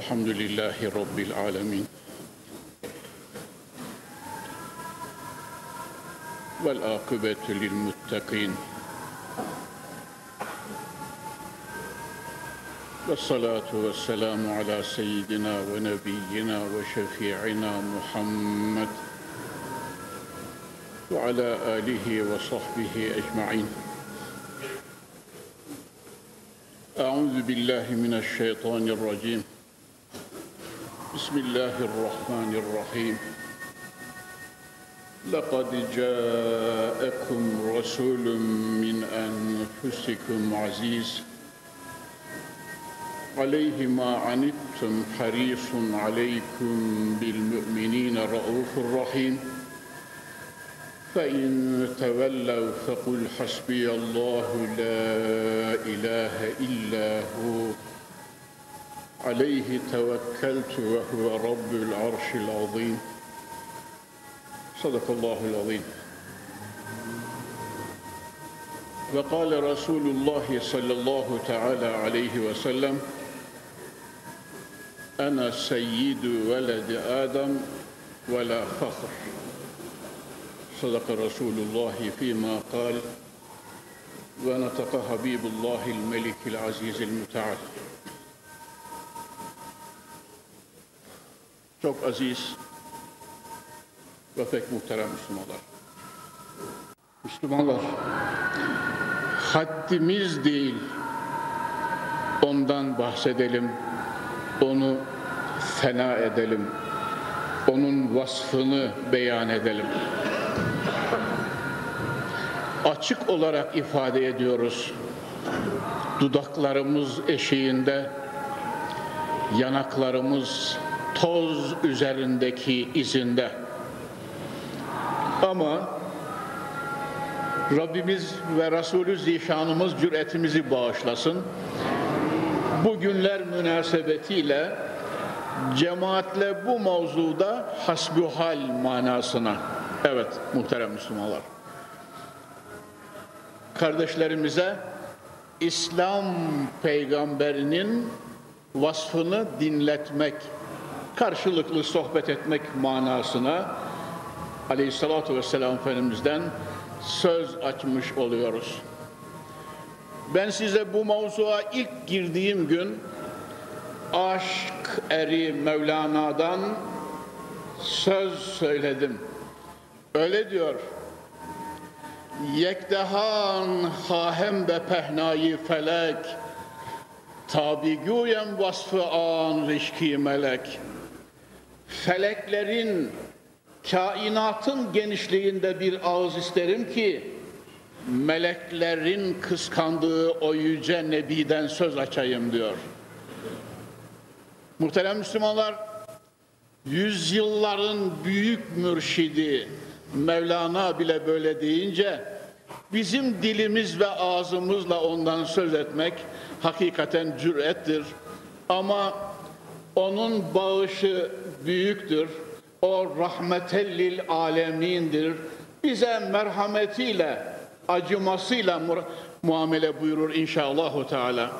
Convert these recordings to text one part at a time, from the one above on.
الحمد لله رب العالمين. والعاقبة للمتقين. والصلاة والسلام على سيدنا ونبينا وشفيعنا محمد وعلى آله وصحبه أجمعين. أعوذ بالله من الشيطان الرجيم. بسم الله الرحمن الرحيم. لقد جاءكم رسول من أنفسكم عزيز. عليه ما عنتم حريص عليكم بالمؤمنين رؤوف رحيم. فإن تولوا فقل حسبي الله لا إله إلا هو. عليه توكلت وهو رب العرش العظيم. صدق الله العظيم. وقال رسول الله صلى الله تعالى عليه وسلم أنا سيد ولد آدم ولا فخر. صدق رسول الله فيما قال ونطق حبيب الله الملك العزيز المتعال. Çok aziz ve pek muhterem Müslümanlar. Müslümanlar, haddimiz değil, ondan bahsedelim, onu fena edelim, onun vasfını beyan edelim. Açık olarak ifade ediyoruz. Dudaklarımız eşiğinde, yanaklarımız toz üzerindeki izinde. Ama Rabbimiz ve Resulü Zişanımız cüretimizi bağışlasın. Bu günler münasebetiyle cemaatle bu mevzuda hasbuhal manasına. Evet muhterem Müslümanlar. Kardeşlerimize İslam peygamberinin vasfını dinletmek, karşılıklı sohbet etmek manasına Aleyhisselatü Vesselam Efendimiz'den söz açmış oluyoruz. Ben size bu mevzuya ilk girdiğim gün aşk eri Mevlana'dan söz söyledim. Öyle diyor. Yekdehan hahem be pehnayı felek Tabigüyen vasfı an rişki melek Feleklerin kainatın genişliğinde bir ağız isterim ki meleklerin kıskandığı o yüce nebiden söz açayım diyor. Muhterem Müslümanlar, yüzyılların büyük mürşidi Mevlana bile böyle deyince bizim dilimiz ve ağzımızla ondan söz etmek hakikaten cürettir. Ama onun bağışı büyüktür. O rahmetellil alemindir. Bize merhametiyle, acımasıyla muamele buyurur inşallahu teala.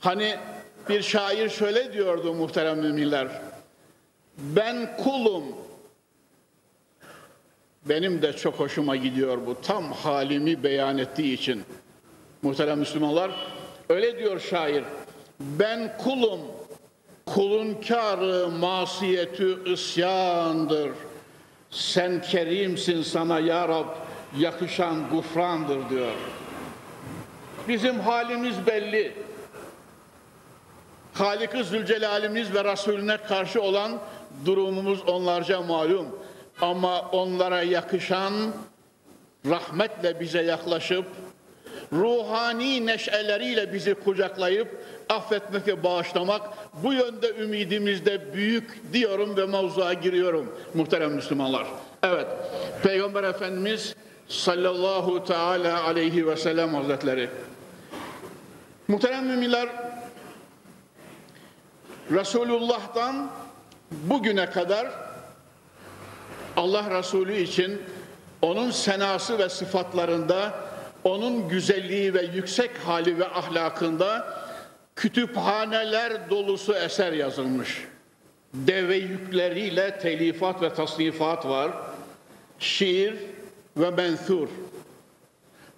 Hani bir şair şöyle diyordu muhterem müminler. Ben kulum. Benim de çok hoşuma gidiyor bu. Tam halimi beyan ettiği için. Muhterem Müslümanlar öyle diyor şair. Ben kulum. Kulun kârı masiyetü isyandır. Sen kerimsin sana ya Rab yakışan gufrandır diyor. Bizim halimiz belli. Halik-i Zülcelal'imiz ve Resulüne karşı olan durumumuz onlarca malum. Ama onlara yakışan rahmetle bize yaklaşıp ruhani neşeleriyle bizi kucaklayıp affetmek ve bağışlamak bu yönde ümidimiz de büyük diyorum ve mevzuya giriyorum muhterem Müslümanlar. Evet, Peygamber Efendimiz sallallahu teala aleyhi ve sellem hazretleri. Muhterem müminler, Resulullah'tan bugüne kadar Allah Resulü için onun senası ve sıfatlarında, onun güzelliği ve yüksek hali ve ahlakında kütüphaneler dolusu eser yazılmış. Deve yükleriyle telifat ve tasnifat var. Şiir ve menthur.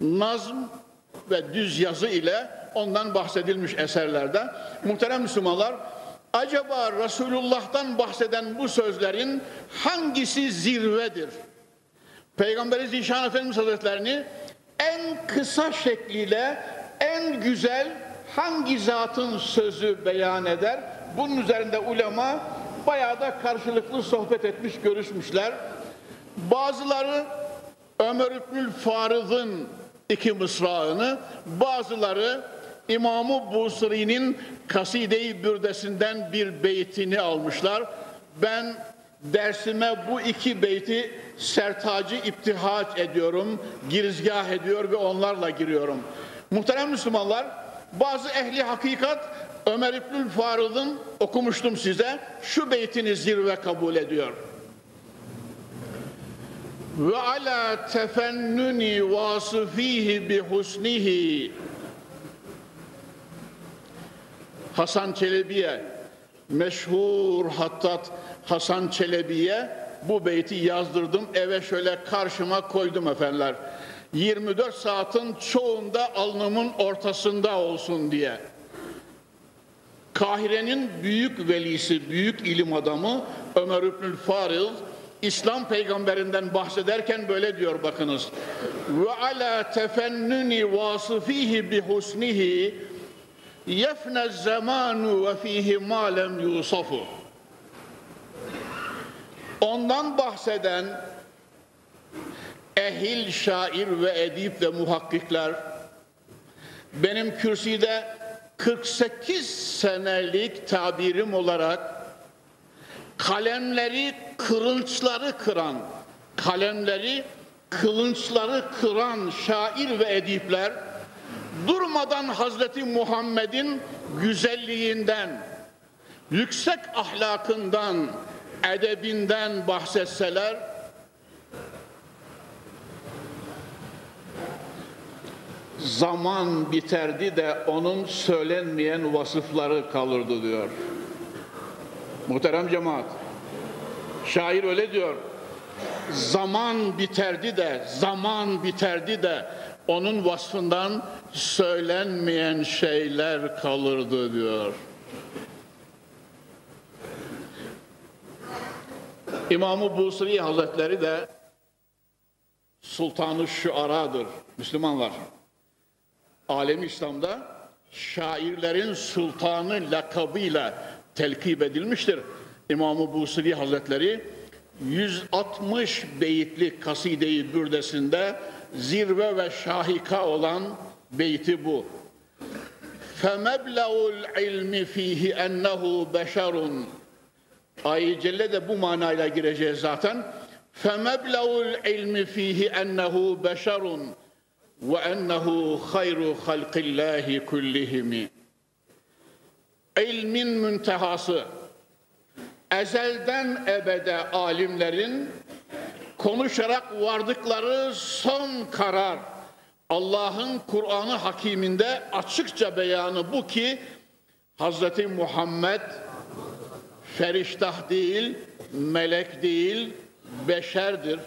Nazm ve düz yazı ile ondan bahsedilmiş eserlerde. Muhterem Müslümanlar, acaba Resulullah'tan bahseden bu sözlerin hangisi zirvedir? Peygamberi Zişan Efendimiz Hazretlerini en kısa şekliyle en güzel hangi zatın sözü beyan eder? Bunun üzerinde ulema bayağı da karşılıklı sohbet etmiş, görüşmüşler. Bazıları Ömer İbnül Farız'ın iki mısrağını, bazıları İmam-ı Busri'nin Kaside-i Bürdesinden bir beytini almışlar. Ben dersime bu iki beyti sertacı iptihaç ediyorum, girizgah ediyor ve onlarla giriyorum. Muhterem Müslümanlar, bazı ehli hakikat Ömer İbnül Farız'ın okumuştum size, şu beytini zirve kabul ediyor. Ve ala tefennuni vasıfihi bi husnihi Hasan Çelebi'ye meşhur hattat Hasan Çelebi'ye bu beyti yazdırdım. Eve şöyle karşıma koydum efendiler. 24 saatin çoğunda alnımın ortasında olsun diye. Kahire'nin büyük velisi, büyük ilim adamı Ömer İbnül Faril İslam peygamberinden bahsederken böyle diyor bakınız. Ve ala tefennuni vasıfihi bi husnihi yefne zamanu ve fihi ma lem yusafu. Ondan bahseden ehil şair ve edip ve muhakkikler benim kürsüde 48 senelik tabirim olarak kalemleri kırınçları kıran, kalemleri kılınçları kıran şair ve edipler durmadan Hazreti Muhammed'in güzelliğinden, yüksek ahlakından, edebinden bahsetseler zaman biterdi de onun söylenmeyen vasıfları kalırdı diyor. Muhterem cemaat, şair öyle diyor. Zaman biterdi de, zaman biterdi de onun vasfından söylenmeyen şeyler kalırdı diyor. İmam-ı Busri Hazretleri de Sultanı Şuara'dır Müslümanlar. Alem İslam'da şairlerin sultanı lakabıyla telkip edilmiştir. İmam-ı Busri Hazretleri 160 beyitli kaside-i bürdesinde zirve ve şahika olan beyti bu. فَمَبْلَغُ الْعِلْمِ ف۪يهِ اَنَّهُ بَشَرٌ Ayet-i Celle de bu manayla gireceğiz zaten. فَمَبْلَغُ الْعِلْمِ ف۪يهِ اَنَّهُ بَشَرٌ وَاَنَّهُ خَيْرُ خَلْقِ اللّٰهِ كُلِّهِمِ İlmin müntehası, ezelden ebede alimlerin konuşarak vardıkları son karar, Allah'ın Kur'an'ı Hakiminde açıkça beyanı bu ki Hazreti Muhammed feriştah değil, melek değil, beşerdir.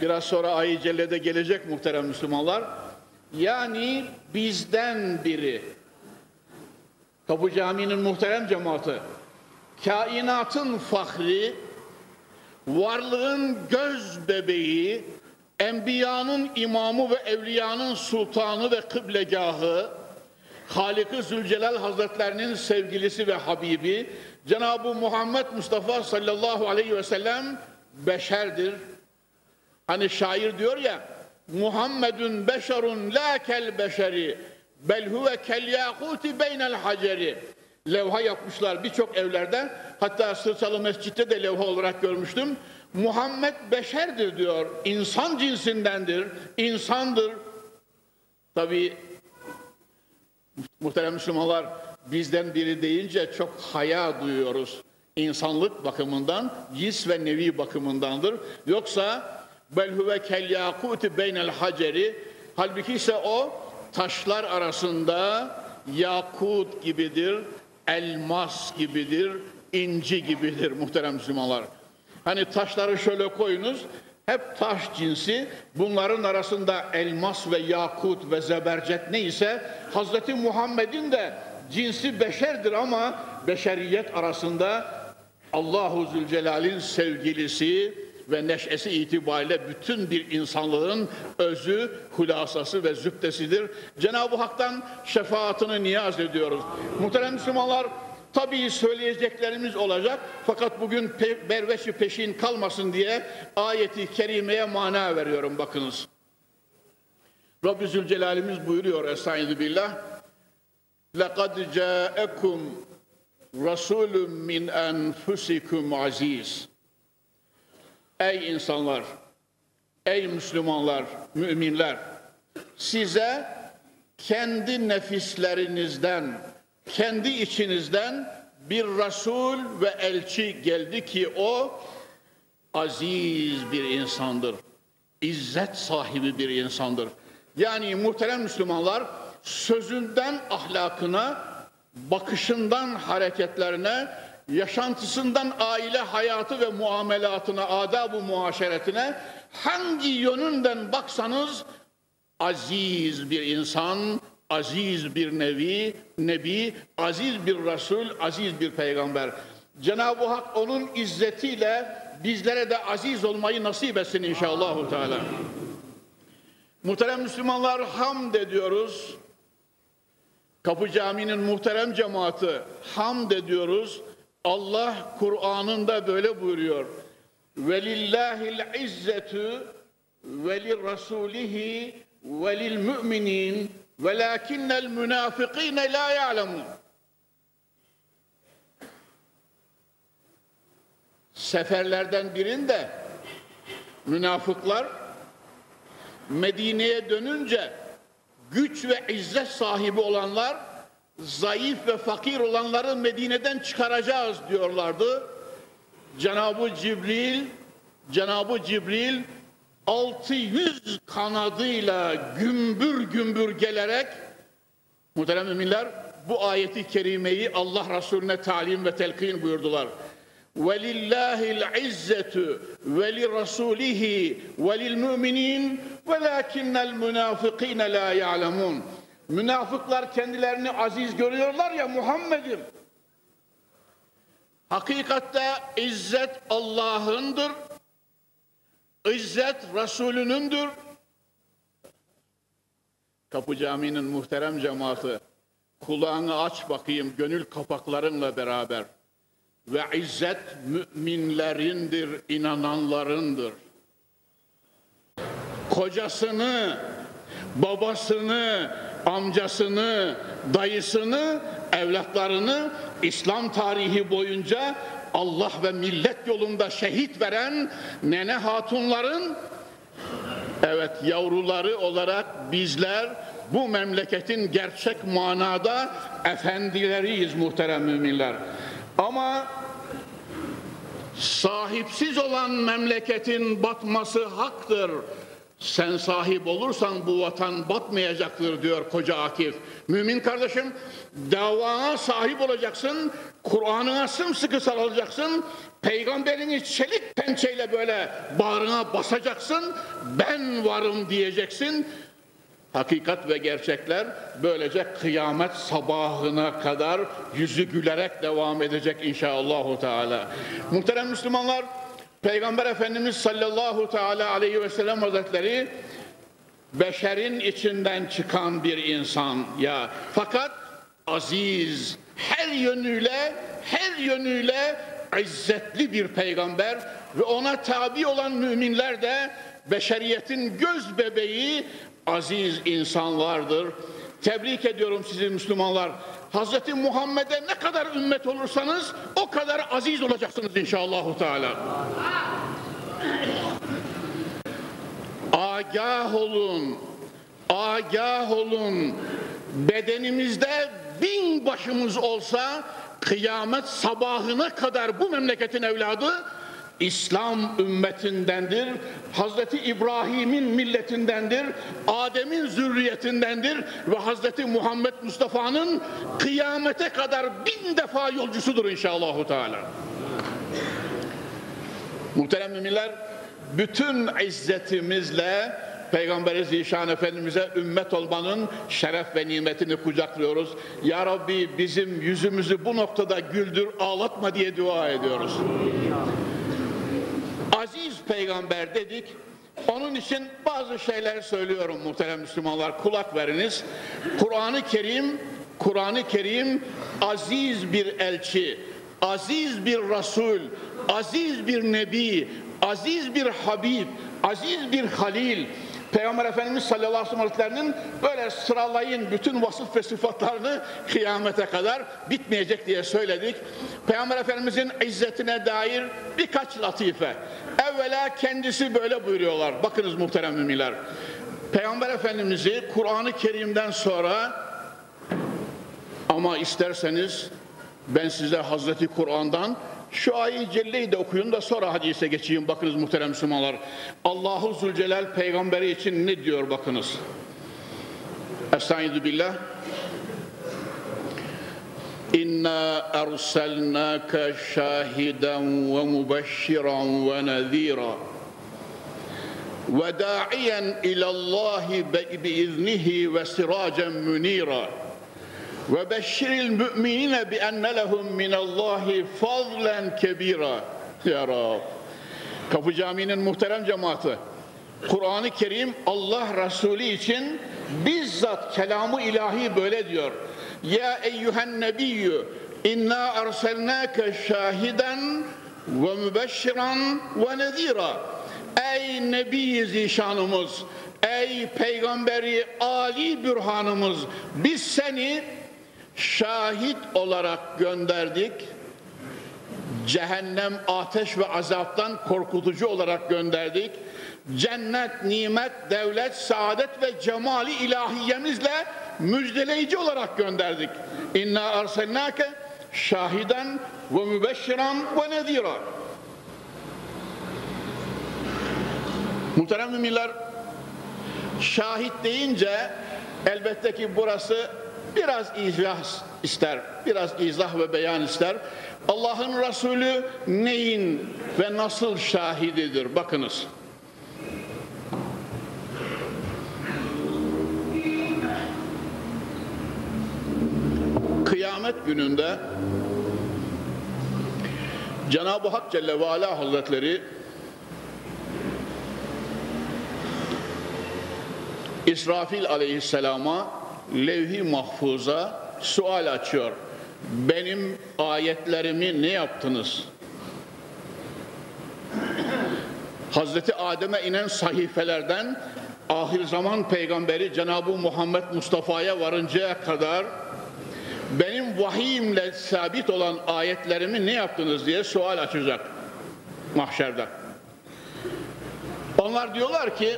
Biraz sonra ayı cellede gelecek muhterem Müslümanlar. Yani bizden biri. Kapı Camii'nin muhterem cemaati. Kainatın fahri, varlığın göz bebeği, enbiyanın imamı ve evliyanın sultanı ve kıblegahı, Halik-i Zülcelal Hazretlerinin sevgilisi ve Habibi, Cenab-ı Muhammed Mustafa sallallahu aleyhi ve sellem beşerdir. Hani şair diyor ya, Muhammedun beşerun la kel beşeri, bel huve kel yakuti beynel haceri. Levha yapmışlar birçok evlerde, hatta Sırsalı Mescid'de de levha olarak görmüştüm. Muhammed beşerdir diyor, insan cinsindendir, insandır. Tabi muhterem Müslümanlar bizden biri deyince çok haya duyuyoruz. İnsanlık bakımından, cins ve nevi bakımındandır. Yoksa bel huve kel yakuti beynel haceri halbuki ise o taşlar arasında yakut gibidir, elmas gibidir, inci gibidir muhterem Müslümanlar. Hani taşları şöyle koyunuz, hep taş cinsi, bunların arasında elmas ve yakut ve zebercet neyse, Hazreti Muhammed'in de cinsi beşerdir ama beşeriyet arasında Allahu Zülcelal'in sevgilisi ve neşesi itibariyle bütün bir insanlığın özü, hulasası ve zübdesidir. Cenab-ı Hak'tan şefaatini niyaz ediyoruz. Muhterem Müslümanlar, Tabii söyleyeceklerimiz olacak fakat bugün pe berveşi peşin kalmasın diye ayeti kerimeye mana veriyorum bakınız. Rabbi Zülcelal'imiz buyuruyor Estaizu billah. لَقَدْ جَاءَكُمْ رَسُولٌ مِّنْ أَنْفُسِكُمْ aziz. Ey insanlar, ey Müslümanlar, müminler, size kendi nefislerinizden, kendi içinizden bir Resul ve elçi geldi ki o aziz bir insandır. İzzet sahibi bir insandır. Yani muhterem Müslümanlar sözünden ahlakına, bakışından hareketlerine, yaşantısından aile hayatı ve muamelatına, adab-ı muaşeretine hangi yönünden baksanız aziz bir insan, aziz bir nevi, nebi, aziz bir Resul, aziz bir peygamber. Cenab-ı Hak onun izzetiyle bizlere de aziz olmayı nasip etsin inşallah. Teala. Muhterem Müslümanlar hamd ediyoruz. Kapı Camii'nin muhterem cemaati hamd ediyoruz. Allah Kur'an'ında böyle buyuruyor. Velillahil izzetu ve li rasulihi ve lil müminin velakinnel münafikine la ya'lemun. Seferlerden birinde münafıklar Medine'ye dönünce güç ve izzet sahibi olanlar zayıf ve fakir olanları Medine'den çıkaracağız diyorlardı. Cenab-ı Cibril Cenab-ı Cibril 600 kanadıyla gümbür gümbür gelerek muhterem müminler bu ayeti kerimeyi Allah Resulüne talim ve telkin buyurdular. وَلِلَّهِ الْعِزَّةُ وَلِرَسُولِهِ وَلِلْمُؤْمِنِينَ وَلَكِنَّ الْمُنَافِقِينَ لَا يَعْلَمُونَ Münafıklar kendilerini aziz görüyorlar ya Muhammed'im. Hakikatte izzet Allah'ındır. İzzet Resulünündür. Kapı Camii'nin muhterem cemaati kulağını aç bakayım gönül kapaklarınla beraber. Ve izzet müminlerindir, inananlarındır. Kocasını, babasını, amcasını, dayısını, evlatlarını İslam tarihi boyunca Allah ve millet yolunda şehit veren nene hatunların evet yavruları olarak bizler bu memleketin gerçek manada efendileriyiz muhterem müminler. Ama sahipsiz olan memleketin batması haktır. Sen sahip olursan bu vatan batmayacaktır diyor koca Akif. Mümin kardeşim davana sahip olacaksın, Kur'an'ına sımsıkı sarılacaksın, peygamberini çelik pençeyle böyle bağrına basacaksın, ben varım diyeceksin. Hakikat ve gerçekler böylece kıyamet sabahına kadar yüzü gülerek devam edecek inşallah. Teala. Muhterem Müslümanlar, Peygamber Efendimiz sallallahu teala aleyhi ve sellem hazretleri beşerin içinden çıkan bir insan ya. Fakat aziz, her yönüyle, her yönüyle izzetli bir peygamber ve ona tabi olan müminler de beşeriyetin göz bebeği aziz insanlardır. Tebrik ediyorum sizi Müslümanlar. Hazreti Muhammed'e ne kadar ümmet olursanız o kadar aziz olacaksınız inşallah. Teala. Agah olun, agah olun. Bedenimizde bin başımız olsa kıyamet sabahına kadar bu memleketin evladı İslam ümmetindendir. Hazreti İbrahim'in milletindendir. Adem'in zürriyetindendir. Ve Hazreti Muhammed Mustafa'nın kıyamete kadar bin defa yolcusudur inşallah. Teala. Muhterem müminler, bütün izzetimizle Peygamberi Zişan Efendimiz'e ümmet olmanın şeref ve nimetini kucaklıyoruz. Ya Rabbi bizim yüzümüzü bu noktada güldür, ağlatma diye dua ediyoruz. Peygamber dedik. Onun için bazı şeyler söylüyorum muhterem Müslümanlar. Kulak veriniz. Kur'an-ı Kerim, Kur'an-ı Kerim aziz bir elçi, aziz bir Resul, aziz bir Nebi, aziz bir Habib, aziz bir Halil, Peygamber Efendimiz sallallahu aleyhi ve böyle sıralayın bütün vasıf ve sıfatlarını kıyamete kadar bitmeyecek diye söyledik. Peygamber Efendimizin izzetine dair birkaç latife. Evvela kendisi böyle buyuruyorlar. Bakınız muhterem müminler. Peygamber Efendimiz'i Kur'an-ı Kerim'den sonra ama isterseniz ben size Hazreti Kur'an'dan şu ayı celleyi de okuyun da sonra hadise geçeyim. Bakınız muhterem Müslümanlar. Allahu Zülcelal peygamberi için ne diyor bakınız. Estaizu billah. İnna erselnâke şahiden ve mubeşşiran ve nezîra ve da'iyen ilallahi biiznihi ve siracen münîra ve beşşiril müminine bi enne lehum minallahi fazlen kebira. Ya Rab. Kapı Camii'nin muhterem cemaati. Kur'an-ı Kerim Allah Resulü için bizzat kelamı ilahi böyle diyor. Ya eyyühen nebiyyü inna arselnâke şahiden ve mübeşşiran ve nezira. Ey Nebi Zişanımız, ey Peygamberi Ali Bürhanımız, biz seni şahit olarak gönderdik. Cehennem, ateş ve azaptan korkutucu olarak gönderdik. Cennet, nimet, devlet, saadet ve cemali ilahiyemizle müjdeleyici olarak gönderdik. İnna arselnake şahiden ve mübeşşiran ve nedira. Muhterem müminler, şahit deyince elbette ki burası biraz izah ister, biraz izah ve beyan ister. Allah'ın Resulü neyin ve nasıl şahididir? Bakınız. Kıyamet gününde Cenab-ı Hak Celle ve Ala Hazretleri İsrafil aleyhisselama levh-i mahfuza sual açıyor. Benim ayetlerimi ne yaptınız? Hazreti Adem'e inen sahifelerden ahir zaman peygamberi Cenab-ı Muhammed Mustafa'ya varıncaya kadar benim vahiyimle sabit olan ayetlerimi ne yaptınız diye sual açacak mahşerde. Onlar diyorlar ki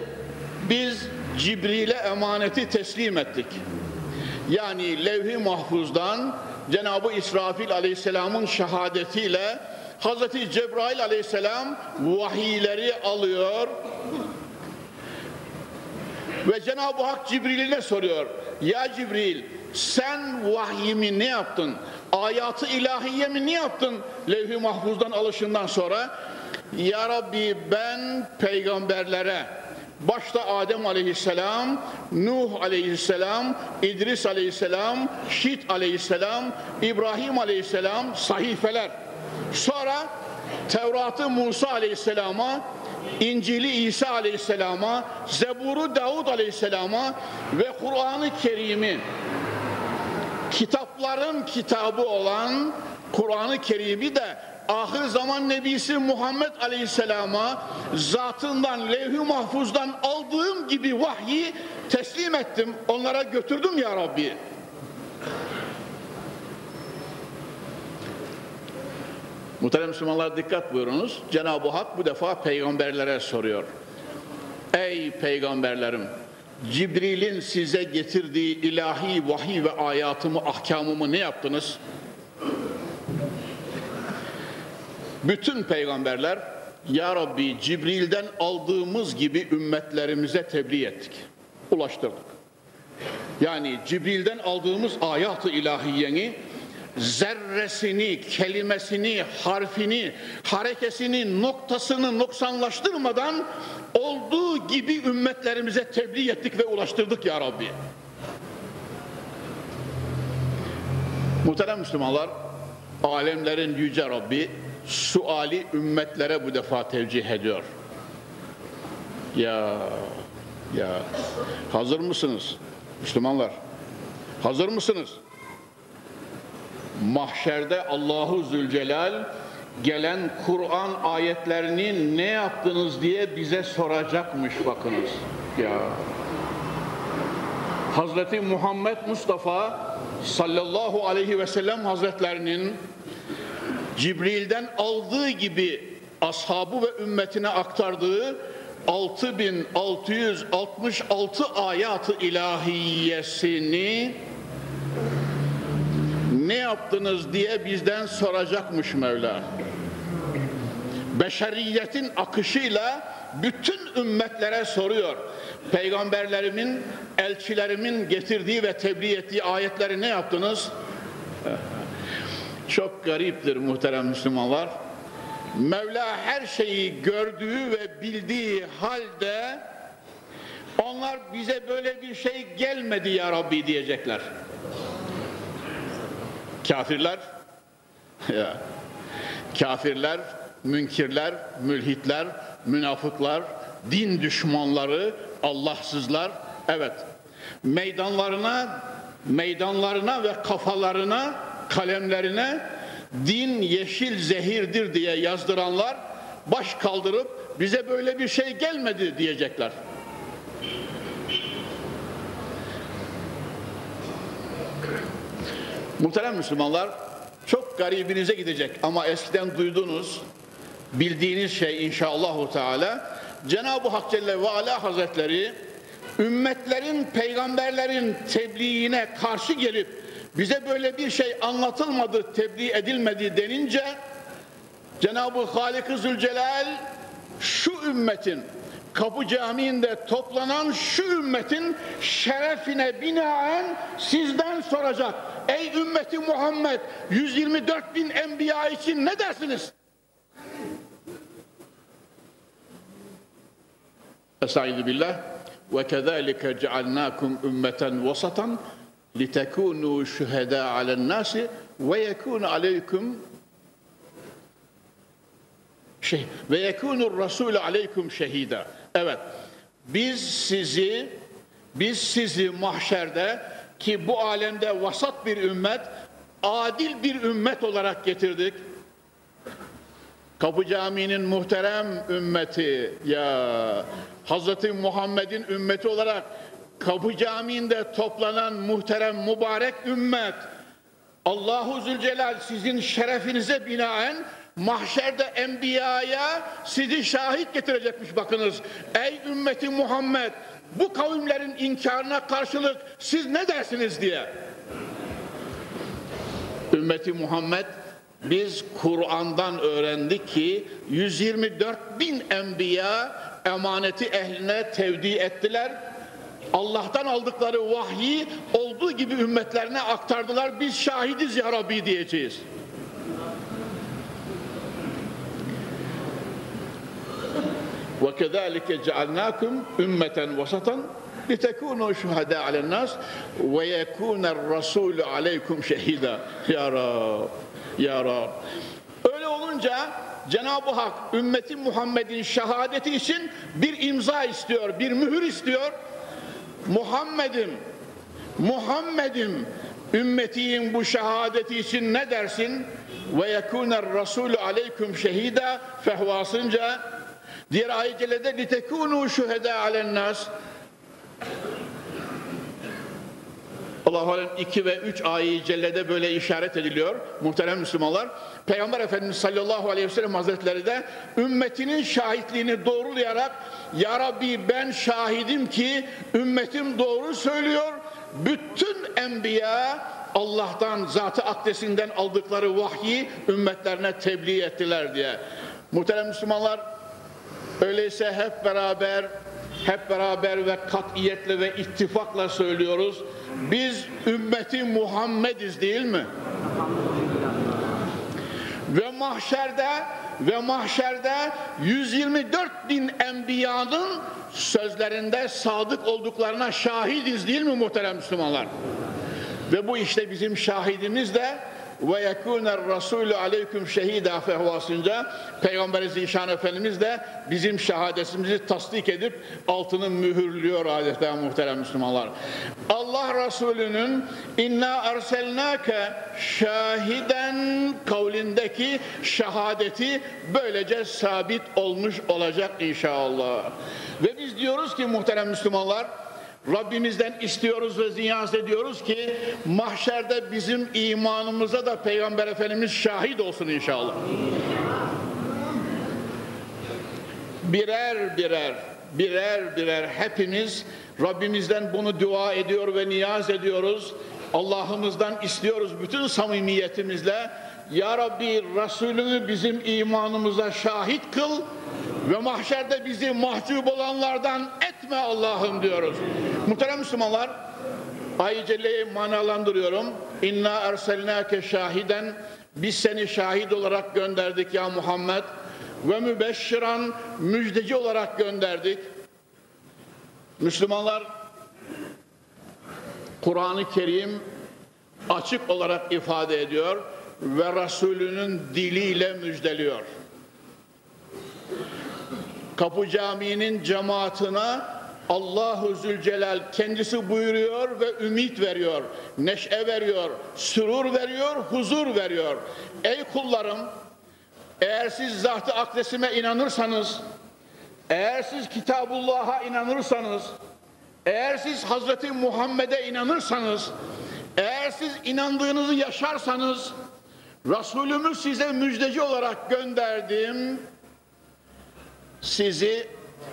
biz Cibril'e emaneti teslim ettik. Yani levh-i mahfuzdan Cenab-ı İsrafil aleyhisselamın şehadetiyle Hazreti Cebrail aleyhisselam vahiyleri alıyor ve Cenab-ı Hak Cibril'ine soruyor. Ya Cibril sen vahyimi ne yaptın? Ayatı ilahiyemi ne yaptın? Levh-i mahfuzdan alışından sonra Ya Rabbi ben peygamberlere Başta Adem aleyhisselam, Nuh aleyhisselam, İdris aleyhisselam, Şit aleyhisselam, İbrahim aleyhisselam sahifeler. Sonra Tevrat'ı Musa aleyhisselama, İncil'i İsa aleyhisselama, Zebur'u Davud aleyhisselama ve Kur'an-ı Kerim'i kitapların kitabı olan Kur'an-ı Kerim'i de ahir zaman nebisi Muhammed Aleyhisselam'a zatından levh-i mahfuzdan aldığım gibi vahyi teslim ettim. Onlara götürdüm ya Rabbi. Muhterem Müslümanlar dikkat buyurunuz. Cenab-ı Hak bu defa peygamberlere soruyor. Ey peygamberlerim! Cibril'in size getirdiği ilahi vahiy ve ayatımı, ahkamımı ne yaptınız? Bütün peygamberler Ya Rabbi Cibril'den aldığımız gibi ümmetlerimize tebliğ ettik, ulaştırdık. Yani Cibril'den aldığımız ayat-ı ilahiyeni zerresini, kelimesini, harfini, harekesini, noktasını noksanlaştırmadan olduğu gibi ümmetlerimize tebliğ ettik ve ulaştırdık ya Rabbi. Muhterem Müslümanlar, alemlerin yüce Rabbi suali ümmetlere bu defa tevcih ediyor. Ya, ya, hazır mısınız Müslümanlar? Hazır mısınız? Mahşerde Allahu Zülcelal gelen Kur'an ayetlerini ne yaptınız diye bize soracakmış bakınız. Ya. Hazreti Muhammed Mustafa sallallahu aleyhi ve sellem hazretlerinin Cibril'den aldığı gibi ashabı ve ümmetine aktardığı 6666 ayatı ilahiyesini ne yaptınız diye bizden soracakmış Mevla. Beşeriyetin akışıyla bütün ümmetlere soruyor. Peygamberlerimin, elçilerimin getirdiği ve tebliğ ettiği ayetleri ne yaptınız? Çok gariptir muhterem Müslümanlar. Mevla her şeyi gördüğü ve bildiği halde onlar bize böyle bir şey gelmedi ya Rabbi diyecekler. Kafirler ya kafirler, münkirler, mülhitler, münafıklar, din düşmanları, Allahsızlar evet meydanlarına meydanlarına ve kafalarına kalemlerine din yeşil zehirdir diye yazdıranlar baş kaldırıp bize böyle bir şey gelmedi diyecekler. Muhterem Müslümanlar çok garibinize gidecek ama eskiden duyduğunuz bildiğiniz şey inşallahu teala Cenab-ı Hak Celle ve Ala Hazretleri ümmetlerin peygamberlerin tebliğine karşı gelip bize böyle bir şey anlatılmadı, tebliğ edilmedi denince Cenab-ı Halik-i Zülcelal şu ümmetin Kapı Camii'nde toplanan şu ümmetin şerefine binaen sizden soracak. Ey ümmeti Muhammed 124 bin enbiya için ne dersiniz? Estaizu billah ve kezalike cealnakum ümmeten vasatan litekunu şühedâ alennâsi ve yekûne aleyküm şey ve yekunur rasul aleykum şehida. Evet. Biz sizi biz sizi mahşerde ki bu alemde vasat bir ümmet, adil bir ümmet olarak getirdik. Kapı Camii'nin muhterem ümmeti ya Hazreti Muhammed'in ümmeti olarak Kapı Camii'nde toplanan muhterem mübarek ümmet Allahu Zülcelal sizin şerefinize binaen mahşerde enbiyaya sizi şahit getirecekmiş bakınız. Ey ümmeti Muhammed bu kavimlerin inkarına karşılık siz ne dersiniz diye. Ümmeti Muhammed biz Kur'an'dan öğrendik ki 124 bin enbiya emaneti ehline tevdi ettiler. Allah'tan aldıkları vahyi olduğu gibi ümmetlerine aktardılar. Biz şahidiz ya Rabbi diyeceğiz. وكذلك جعلناكم أمة وسطا لتكونوا شهداء على الناس ويكون الرسول عليكم شهيدا ya Rab ya Rab öyle olunca Cenab-ı Hak ümmeti Muhammed'in şehadeti için bir imza istiyor bir mühür istiyor Muhammed'im Muhammed'im ümmetiyim bu şehadeti için ne dersin ve yekuner rasulü aleyküm şehida fehvasınca Diğer ayet-i cellede litekûnû şühedâ alennâs Allah-u Alem 2 ve 3 ayet-i böyle işaret ediliyor muhterem Müslümanlar. Peygamber Efendimiz sallallahu aleyhi ve sellem hazretleri de ümmetinin şahitliğini doğrulayarak Ya Rabbi ben şahidim ki ümmetim doğru söylüyor. Bütün enbiya Allah'tan zatı akdesinden aldıkları vahyi ümmetlerine tebliğ ettiler diye. Muhterem Müslümanlar Öyleyse hep beraber hep beraber ve katiyetle ve ittifakla söylüyoruz. Biz ümmeti Muhammediz değil mi? Ve mahşerde ve mahşerde 124 bin enbiyanın sözlerinde sadık olduklarına şahidiz değil mi muhterem Müslümanlar? Ve bu işte bizim şahidimiz de ve yekûner rasûlü aleyküm şehîdâ fehvasınca Peygamber Zişan Efendimiz de bizim şehadetimizi tasdik edip altını mühürlüyor adeta muhterem Müslümanlar. Allah Resulü'nün inna erselnâke şahiden kavlindeki şehadeti böylece sabit olmuş olacak inşallah. Ve biz diyoruz ki muhterem Müslümanlar Rabbimizden istiyoruz ve niyaz ediyoruz ki mahşerde bizim imanımıza da Peygamber Efendimiz şahit olsun inşallah. Birer birer, birer birer hepimiz Rabbimizden bunu dua ediyor ve niyaz ediyoruz. Allah'ımızdan istiyoruz bütün samimiyetimizle. Ya Rabbi Resulünü bizim imanımıza şahit kıl ve mahşerde bizi mahcup olanlardan etme Allah'ım diyoruz. Muhterem Müslümanlar, Ayı Celle'yi manalandırıyorum. İnna erselnâke şahiden, biz seni şahit olarak gönderdik ya Muhammed. Ve mübeşşiran, müjdeci olarak gönderdik. Müslümanlar, Kur'an-ı Kerim açık olarak ifade ediyor ve Resulünün diliyle müjdeliyor. Kapı Camii'nin cemaatine Allahu Zülcelal kendisi buyuruyor ve ümit veriyor, neşe veriyor, sürur veriyor, huzur veriyor. Ey kullarım, eğer siz zat-ı akdesime inanırsanız, eğer siz Kitabullah'a inanırsanız, eğer siz Hazreti Muhammed'e inanırsanız, eğer siz inandığınızı yaşarsanız, Resulümü size müjdeci olarak gönderdim, sizi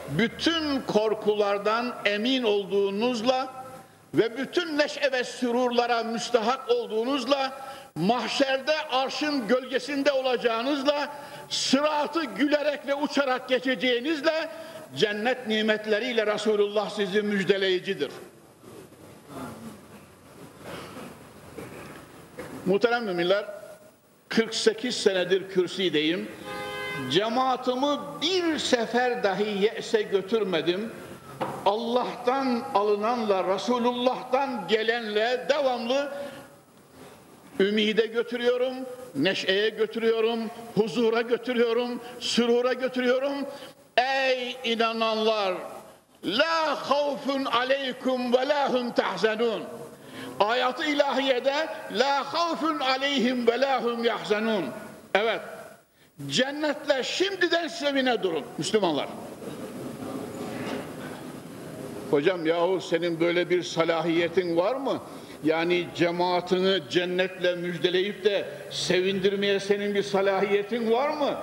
bütün korkulardan emin olduğunuzla ve bütün neşe ve sürurlara müstahak olduğunuzla mahşerde arşın gölgesinde olacağınızla sıratı gülerek ve uçarak geçeceğinizle cennet nimetleriyle Resulullah sizi müjdeleyicidir. Muhterem müminler 48 senedir kürsideyim cemaatimi bir sefer dahi yese götürmedim. Allah'tan alınanla, Resulullah'tan gelenle devamlı ümide götürüyorum, neşeye götürüyorum, huzura götürüyorum, sürura götürüyorum. Ey inananlar! La havfun aleykum ve la hum tahzenun. Ayatı ilahiyede la havfun aleyhim ve la hum yahzenun. Evet. Cennetle şimdiden sevine durun Müslümanlar. Hocam yahu senin böyle bir salahiyetin var mı? Yani cemaatini cennetle müjdeleyip de sevindirmeye senin bir salahiyetin var mı?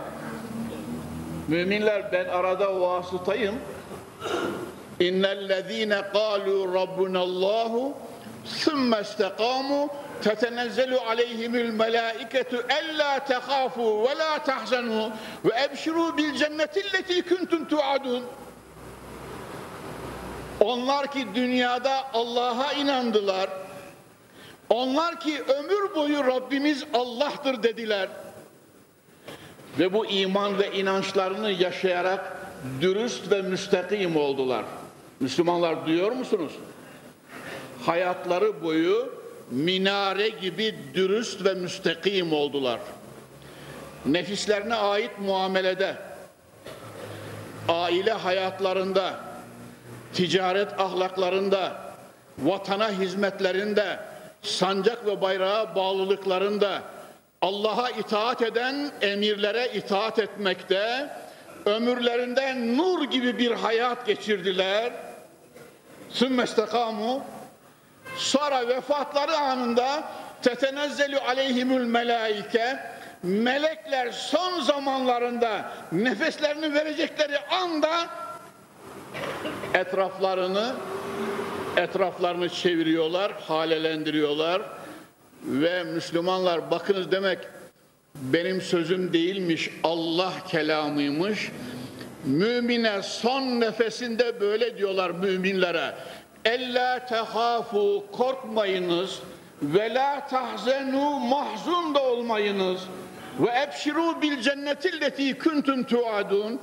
Müminler ben arada vasıtayım. İnnellezîne kâlû rabbunallâhu ثُمَّ اسْتَقَامُوا تتنزل عليهم الملائكة ألا تخافوا ولا تحزنوا وأبشروا بالجنة التي كنتم توعدون Onlar ki dünyada Allah'a inandılar. Onlar ki ömür boyu Rabbimiz Allah'tır dediler. Ve bu iman ve inançlarını yaşayarak dürüst ve müstakim oldular. Müslümanlar duyuyor musunuz? Hayatları boyu minare gibi dürüst ve müstakim oldular. Nefislerine ait muamelede, aile hayatlarında, ticaret ahlaklarında, vatana hizmetlerinde, sancak ve bayrağa bağlılıklarında, Allah'a itaat eden emirlere itaat etmekte, ömürlerinde nur gibi bir hayat geçirdiler. Sümme istekamu Sonra vefatları anında tetenezzelu aleyhimül melaike melekler son zamanlarında nefeslerini verecekleri anda etraflarını etraflarını çeviriyorlar, halelendiriyorlar ve Müslümanlar bakınız demek benim sözüm değilmiş, Allah kelamıymış. Mümine son nefesinde böyle diyorlar müminlere. Ella tehafu korkmayınız ve la tahzenu mahzun da olmayınız ve ebşiru bil cennetilleti kuntum tuadun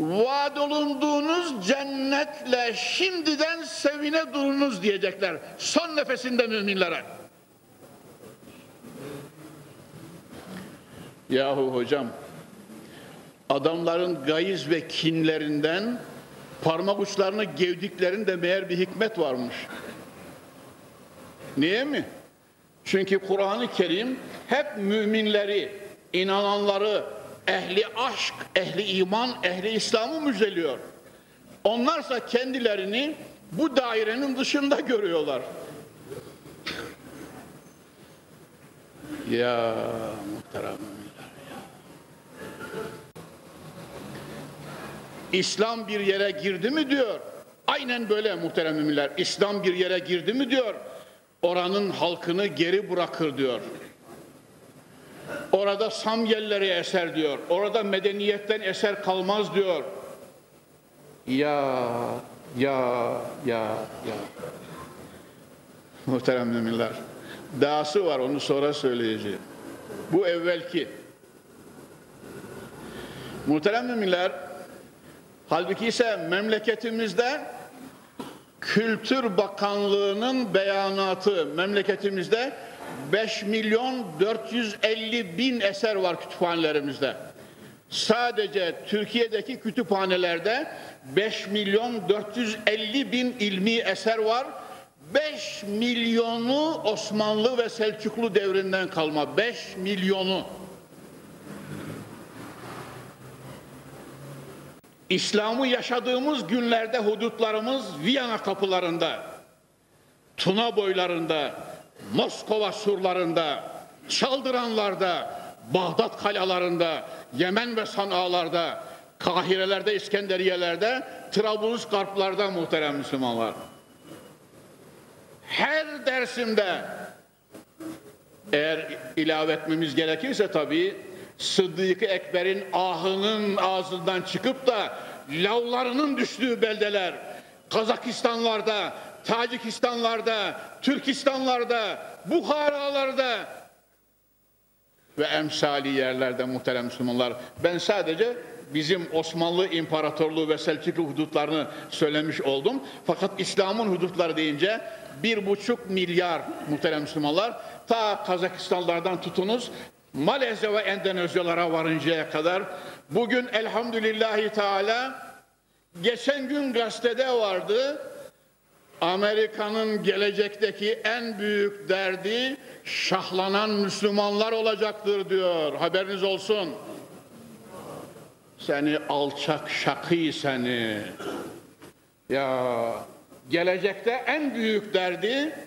vaad olunduğunuz cennetle şimdiden sevine durunuz diyecekler. Son nefesinde müminlere. Yahu hocam adamların gayiz ve kinlerinden parmak uçlarını gevdiklerinde meğer bir hikmet varmış. Niye mi? Çünkü Kur'an-ı Kerim hep müminleri, inananları, ehli aşk, ehli iman, ehli İslam'ı müjdeliyor. Onlarsa kendilerini bu dairenin dışında görüyorlar. Ya muhterem İslam bir yere girdi mi diyor. Aynen böyle muhterem müminler. İslam bir yere girdi mi diyor. Oranın halkını geri bırakır diyor. Orada Samyelleri eser diyor. Orada medeniyetten eser kalmaz diyor. Ya, ya, ya, ya. Muhterem müminler. Dahası var onu sonra söyleyeceğim. Bu evvelki. Muhterem müminler, halbuki ise memleketimizde Kültür Bakanlığı'nın beyanatı memleketimizde 5 milyon 450 bin eser var kütüphanelerimizde. Sadece Türkiye'deki kütüphanelerde 5 milyon 450 bin ilmi eser var. 5 milyonu Osmanlı ve Selçuklu devrinden kalma. 5 milyonu. İslam'ı yaşadığımız günlerde hudutlarımız Viyana kapılarında, Tuna boylarında, Moskova surlarında, Çaldıranlarda, Bağdat kalalarında, Yemen ve Sana'larda, Kahirelerde, İskenderiyelerde, Trablus Garplarda muhterem Müslümanlar. Her dersimde eğer ilave etmemiz gerekirse tabii Sıddık-ı Ekber'in ahının ağzından çıkıp da lavlarının düştüğü beldeler, Kazakistanlarda, Tacikistanlarda, Türkistanlarda, Buharalarda ve emsali yerlerde muhterem Müslümanlar. Ben sadece bizim Osmanlı İmparatorluğu ve Selçuklu hudutlarını söylemiş oldum. Fakat İslam'ın hudutları deyince bir buçuk milyar muhterem Müslümanlar ta Kazakistanlardan tutunuz Malezya ve Endonezyalara varıncaya kadar bugün elhamdülillahi teala geçen gün gazetede vardı Amerika'nın gelecekteki en büyük derdi şahlanan Müslümanlar olacaktır diyor. Haberiniz olsun. Seni alçak şakî seni. Ya gelecekte en büyük derdi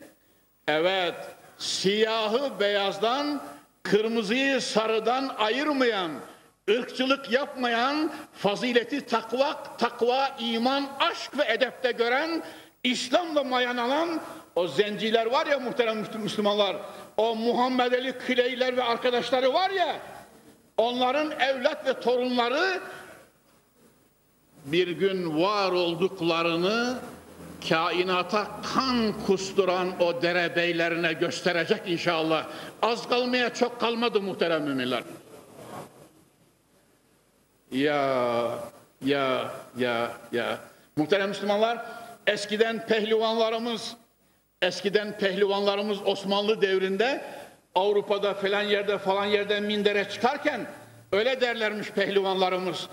evet siyahı beyazdan kırmızıyı sarıdan ayırmayan, ırkçılık yapmayan, fazileti takva, takva, iman, aşk ve edepte gören, İslam'la mayanalan o zenciler var ya muhterem Müslümanlar, o Muhammed Ali Kileyler ve arkadaşları var ya, onların evlat ve torunları bir gün var olduklarını kainata kan kusturan o derebeylerine gösterecek inşallah. Az kalmaya çok kalmadı muhterem müminler. Ya, ya, ya, ya. Muhterem Müslümanlar, eskiden pehlivanlarımız, eskiden pehlivanlarımız Osmanlı devrinde Avrupa'da falan yerde falan yerden mindere çıkarken öyle derlermiş pehlivanlarımız.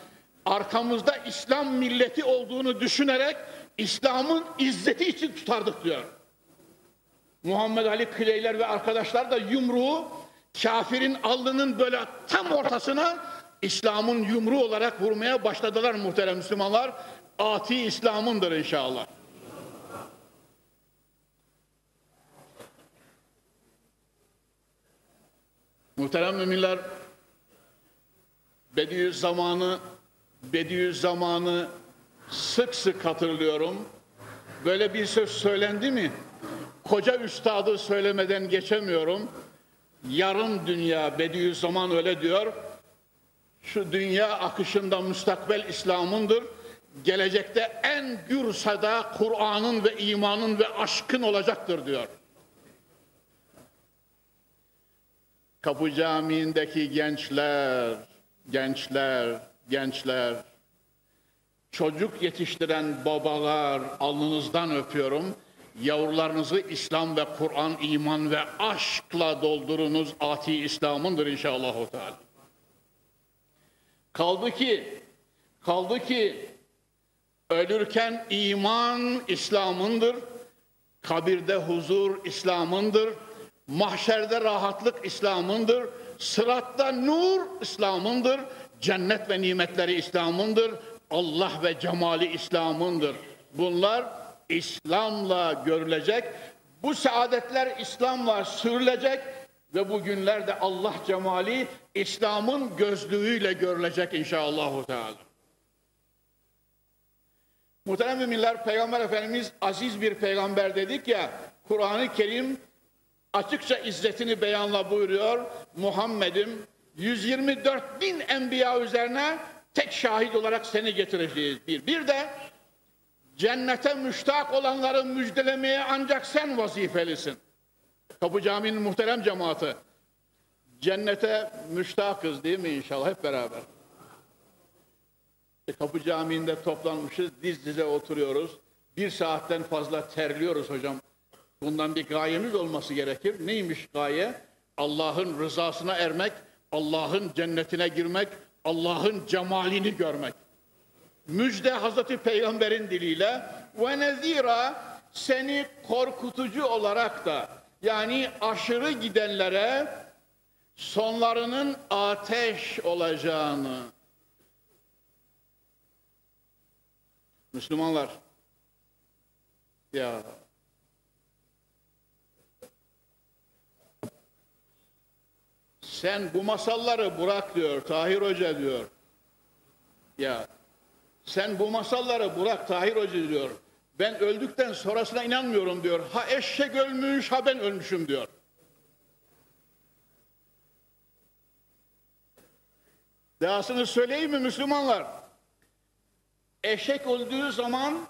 Arkamızda İslam milleti olduğunu düşünerek İslam'ın izzeti için tutardık diyor. Muhammed Ali Kileyler ve arkadaşlar da yumruğu kafirin alnının böyle tam ortasına İslam'ın yumruğu olarak vurmaya başladılar muhterem Müslümanlar. Ati İslam'ındır inşallah. Muhterem müminler Bediüzzaman'ı Bediüzzaman'ı sık sık hatırlıyorum. Böyle bir söz söylendi mi? Koca üstadı söylemeden geçemiyorum. Yarın dünya Bediüzzaman öyle diyor. şu dünya akışında müstakbel İslam'ındır. Gelecekte en gür sada Kur'an'ın ve imanın ve aşkın olacaktır diyor. Kapı Camii'ndeki gençler, gençler, gençler, çocuk yetiştiren babalar alnınızdan öpüyorum. Yavrularınızı İslam ve Kur'an, iman ve aşkla doldurunuz. Ati İslam'ındır inşallah. Kaldı ki, kaldı ki ölürken iman İslam'ındır. Kabirde huzur İslam'ındır. Mahşerde rahatlık İslam'ındır. Sıratta nur İslam'ındır. Cennet ve nimetleri İslam'ındır. Allah ve cemali İslam'ındır. Bunlar İslam'la görülecek. Bu saadetler İslam'la sürülecek ve bu günlerde Allah cemali İslam'ın gözlüğüyle görülecek inşallah. Teala. Muhterem müminler Peygamber Efendimiz aziz bir peygamber dedik ya Kur'an-ı Kerim açıkça izzetini beyanla buyuruyor. Muhammed'im 124 bin enbiya üzerine tek şahit olarak seni getireceğiz. Bir, bir de cennete müştak olanları müjdelemeye ancak sen vazifelisin. Kapı Camii'nin muhterem cemaati. Cennete müştakız değil mi inşallah hep beraber. E, Kapı Camii'nde toplanmışız, diz dize oturuyoruz. Bir saatten fazla terliyoruz hocam. Bundan bir gayemiz olması gerekir. Neymiş gaye? Allah'ın rızasına ermek, Allah'ın cennetine girmek, Allah'ın cemalini görmek. Müjde Hazreti Peygamber'in diliyle ve nezira seni korkutucu olarak da yani aşırı gidenlere sonlarının ateş olacağını Müslümanlar ya sen bu masalları bırak diyor Tahir Hoca diyor. Ya sen bu masalları bırak Tahir Hoca diyor. Ben öldükten sonrasına inanmıyorum diyor. Ha eşek ölmüş ha ben ölmüşüm diyor. Dahasını söyleyeyim mi Müslümanlar? Eşek öldüğü zaman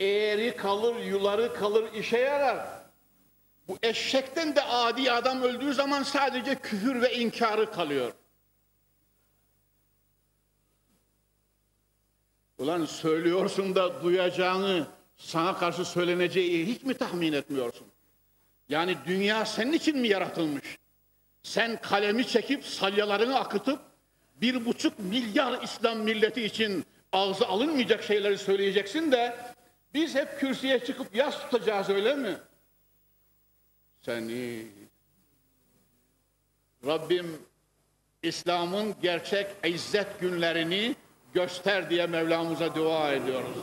eğri kalır, yuları kalır, işe yarar. Bu eşekten de adi adam öldüğü zaman sadece küfür ve inkarı kalıyor. Ulan söylüyorsun da duyacağını, sana karşı söyleneceği hiç mi tahmin etmiyorsun? Yani dünya senin için mi yaratılmış? Sen kalemi çekip salyalarını akıtıp bir buçuk milyar İslam milleti için ağzı alınmayacak şeyleri söyleyeceksin de biz hep kürsüye çıkıp yas tutacağız öyle mi? Seni Rabbim İslam'ın gerçek izzet günlerini göster diye Mevlamıza dua ediyoruz.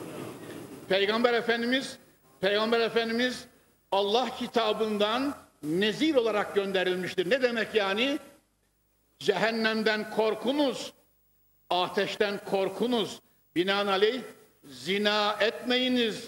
Peygamber Efendimiz Peygamber Efendimiz Allah kitabından nezir olarak gönderilmiştir. Ne demek yani? Cehennemden korkunuz, ateşten korkunuz. Binaenaleyh zina etmeyiniz,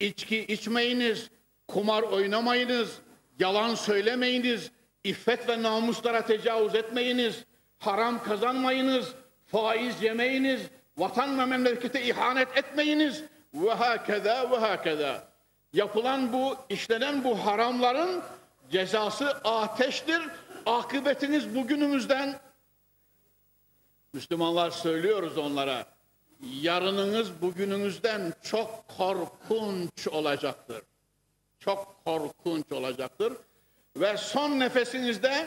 içki içmeyiniz, kumar oynamayınız, yalan söylemeyiniz, iffet ve namuslara tecavüz etmeyiniz, haram kazanmayınız, faiz yemeyiniz, vatan ve memlekete ihanet etmeyiniz ve hakeza ve hakeza. Yapılan bu, işlenen bu haramların cezası ateştir. Akıbetiniz bugünümüzden Müslümanlar söylüyoruz onlara. Yarınınız bugününüzden çok korkunç olacaktır. Çok korkunç olacaktır. Ve son nefesinizde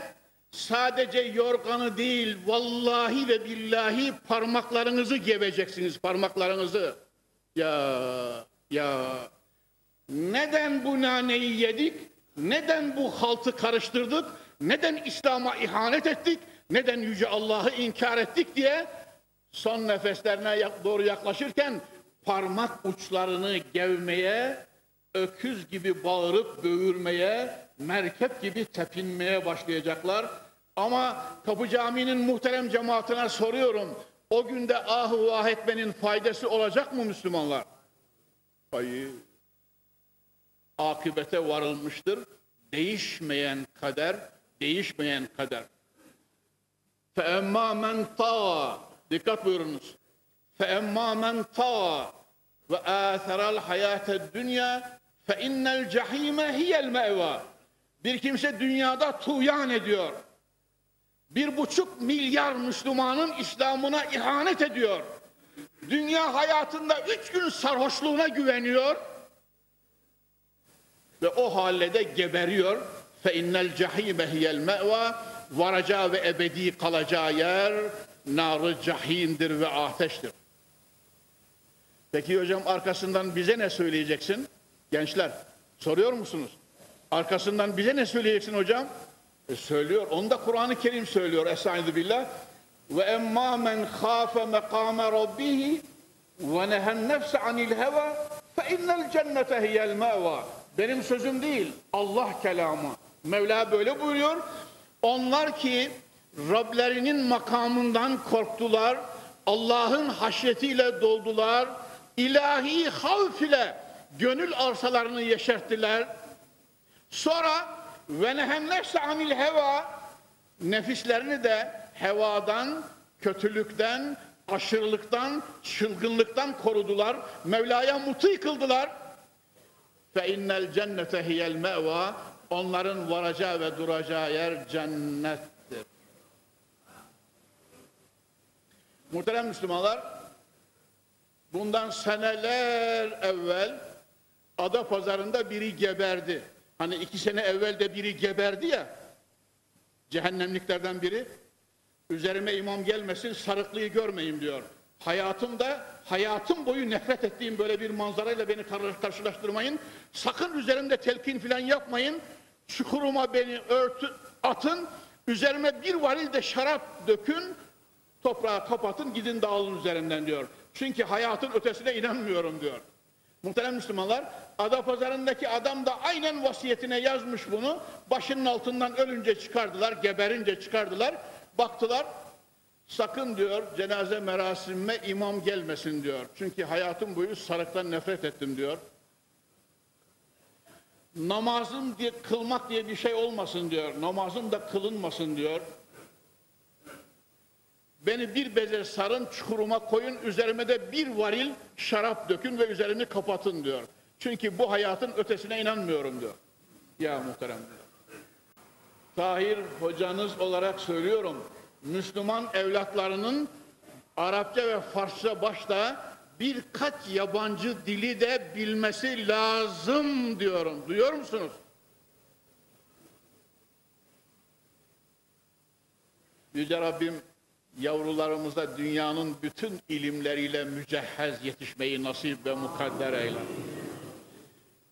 sadece yorganı değil vallahi ve billahi parmaklarınızı geveceksiniz parmaklarınızı. Ya ya neden bu naneyi yedik? Neden bu haltı karıştırdık? Neden İslam'a ihanet ettik? Neden Yüce Allah'ı inkar ettik diye son nefeslerine doğru yaklaşırken parmak uçlarını gevmeye, öküz gibi bağırıp böğürmeye, merkep gibi tepinmeye başlayacaklar. Ama Kapı Camii'nin muhterem cemaatine soruyorum. O günde ahu vah etmenin faydası olacak mı Müslümanlar? Hayır. Akıbete varılmıştır. Değişmeyen kader, değişmeyen kader. فَاَمَّا مَنْ طَغَى Dikkat buyurunuz. فَاَمَّا مَنْ طَغَى وَآثَرَ الْحَيَاةَ Fe innel cehime hiyel. Bir kimse dünyada tuğyan ediyor. Bir buçuk milyar Müslümanın İslam'ına ihanet ediyor. Dünya hayatında üç gün sarhoşluğuna güveniyor. Ve o halde geberiyor. Fe innel cehime hiyel. Varacağı ve ebedi kalacağı yer narı cahimdir ve ateştir. Peki hocam arkasından bize ne söyleyeceksin? Gençler soruyor musunuz? Arkasından bize ne söyleyeceksin hocam? E söylüyor. Onu da Kur'an-ı Kerim söylüyor. Estaizu billah. Ve emma men khafe mekame rabbihi ve nehen nefse anil heva fe innel cennete hiyel meva. Benim sözüm değil. Allah kelamı. Mevla böyle buyuruyor. Onlar ki Rablerinin makamından korktular. Allah'ın haşyetiyle doldular. ilahi havf ile gönül arsalarını yeşerttiler. Sonra ve nehennefse anil heva nefislerini de hevadan, kötülükten, aşırılıktan, çılgınlıktan korudular. Mevla'ya muti kıldılar. Fe innel cennete hiyel meva onların varacağı ve duracağı yer cennettir. Muhterem Müslümanlar, bundan seneler evvel Ada pazarında biri geberdi. Hani iki sene evvel de biri geberdi ya, cehennemliklerden biri. Üzerime imam gelmesin, sarıklıyı görmeyeyim diyor. Hayatımda, hayatım boyu nefret ettiğim böyle bir manzarayla beni karşılaştırmayın. Sakın üzerimde telkin falan yapmayın. Çukuruma beni örtü, atın. Üzerime bir varil de şarap dökün. Toprağı kapatın, gidin dağılın üzerinden diyor. Çünkü hayatın ötesine inanmıyorum diyor. Muhterem Müslümanlar, Adapazarı'ndaki adam da aynen vasiyetine yazmış bunu. Başının altından ölünce çıkardılar, geberince çıkardılar. Baktılar, sakın diyor cenaze merasimime imam gelmesin diyor. Çünkü hayatım boyu sarıktan nefret ettim diyor. Namazım diye kılmak diye bir şey olmasın diyor. Namazım da kılınmasın diyor. Beni bir beze sarın, çukuruma koyun, üzerime de bir varil şarap dökün ve üzerimi kapatın diyor. Çünkü bu hayatın ötesine inanmıyorum diyor. Ya muhterem diyor. Tahir hocanız olarak söylüyorum. Müslüman evlatlarının Arapça ve Farsça başta birkaç yabancı dili de bilmesi lazım diyorum. Duyuyor musunuz? Yüce Rabbim yavrularımıza dünyanın bütün ilimleriyle mücehhez yetişmeyi nasip ve mukadder eyle.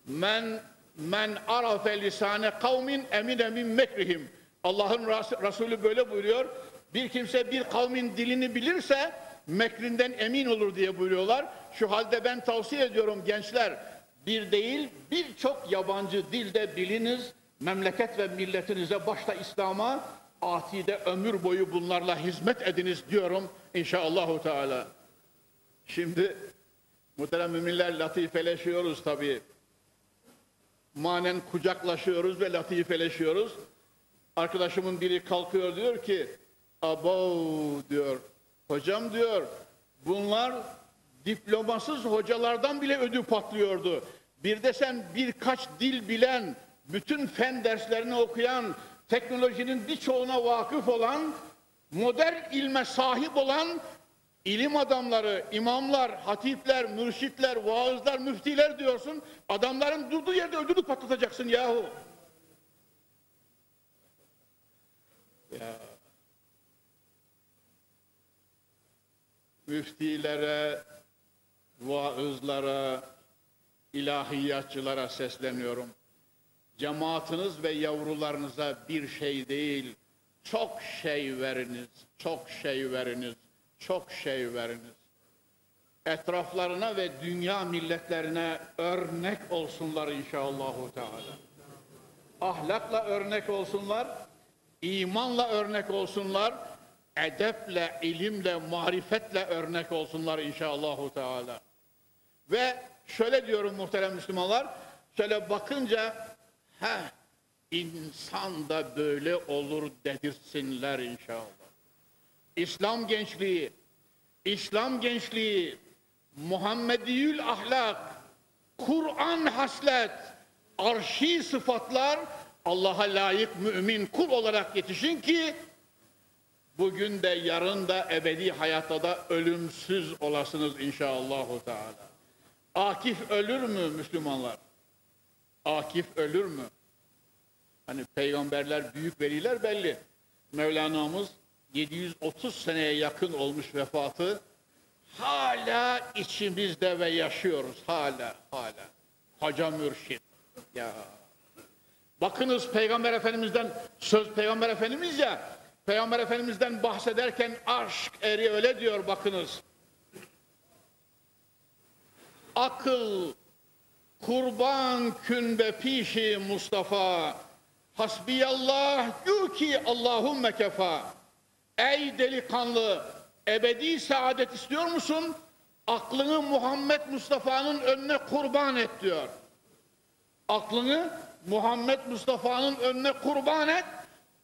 Men men arafe lisane kavmin emine min mekrihim. Allah'ın Resulü böyle buyuruyor. Bir kimse bir kavmin dilini bilirse mekrinden emin olur diye buyuruyorlar. Şu halde ben tavsiye ediyorum gençler bir değil birçok yabancı dilde biliniz. Memleket ve milletinize başta İslam'a atide ömür boyu bunlarla hizmet ediniz diyorum inşallahü teala. Şimdi muhterem müminler latifeleşiyoruz tabii. Manen kucaklaşıyoruz ve latifeleşiyoruz. Arkadaşımın biri kalkıyor diyor ki abo diyor hocam diyor bunlar diplomasız hocalardan bile ödü patlıyordu. Bir de sen birkaç dil bilen, bütün fen derslerini okuyan, teknolojinin birçoğuna vakıf olan, modern ilme sahip olan ilim adamları, imamlar, hatipler, mürşitler, vaazlar, müftiler diyorsun. Adamların durduğu yerde ödülü patlatacaksın yahu. Ya. Müftilere, vaızlara, ilahiyatçılara sesleniyorum cemaatiniz ve yavrularınıza bir şey değil, çok şey veriniz, çok şey veriniz, çok şey veriniz. Etraflarına ve dünya milletlerine örnek olsunlar inşallahü teala. Ahlakla örnek olsunlar, imanla örnek olsunlar, edeple, ilimle, marifetle örnek olsunlar inşallahü teala. Ve şöyle diyorum muhterem Müslümanlar, şöyle bakınca Ha, insan da böyle olur dedirsinler inşallah. İslam gençliği, İslam gençliği, Muhammediyül ahlak, Kur'an haslet, arşi sıfatlar Allah'a layık mümin kul olarak yetişin ki bugün de yarın da ebedi hayatta da ölümsüz olasınız inşallahü teala. Akif ölür mü Müslümanlar? Akif ölür mü? Hani peygamberler, büyük veliler belli. Mevlana'mız 730 seneye yakın olmuş vefatı. Hala içimizde ve yaşıyoruz. Hala, hala. Hoca Mürşit. Ya. Bakınız Peygamber Efendimiz'den, söz Peygamber Efendimiz ya, Peygamber Efendimiz'den bahsederken aşk eri öyle diyor bakınız. Akıl, kurban kün ve pişi Mustafa, hasbiyallah gü ki Allahümme kefa. Ey delikanlı, ebedi saadet istiyor musun? Aklını Muhammed Mustafa'nın önüne kurban et diyor. Aklını Muhammed Mustafa'nın önüne kurban et.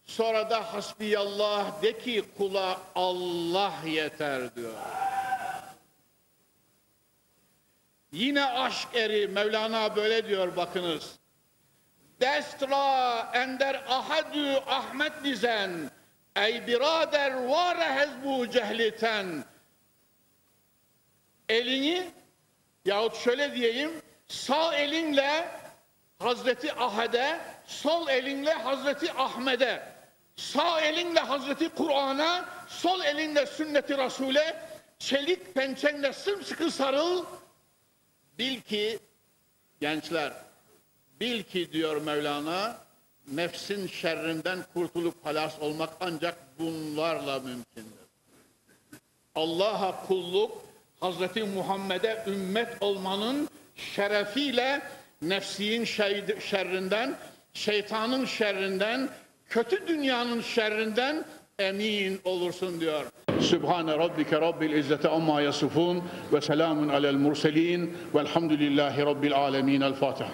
Sonra da hasbiyallah de ki kula Allah yeter diyor. Yine aşk eri Mevlana böyle diyor bakınız. Destra ender ahadü Ahmet dizen ey birader vare hezbu cehliten elini yahut şöyle diyeyim sağ elinle Hazreti Ahad'e sol elinle Hazreti Ahmet'e sağ elinle Hazreti Kur'an'a sol elinle sünneti Resul'e çelik pençenle sımsıkı sarıl bil ki gençler bil ki diyor Mevlana nefsin şerrinden kurtulup halas olmak ancak bunlarla mümkündür. Allah'a kulluk Hazreti Muhammed'e ümmet olmanın şerefiyle nefsiyin şerrinden, şeytanın şerrinden, kötü dünyanın şerrinden emin olursun diyor. Sübhane rabbike rabbil izzeti amma yasifun ve selamun alel murselin velhamdülillahi rabbil alemin. El Fatiha.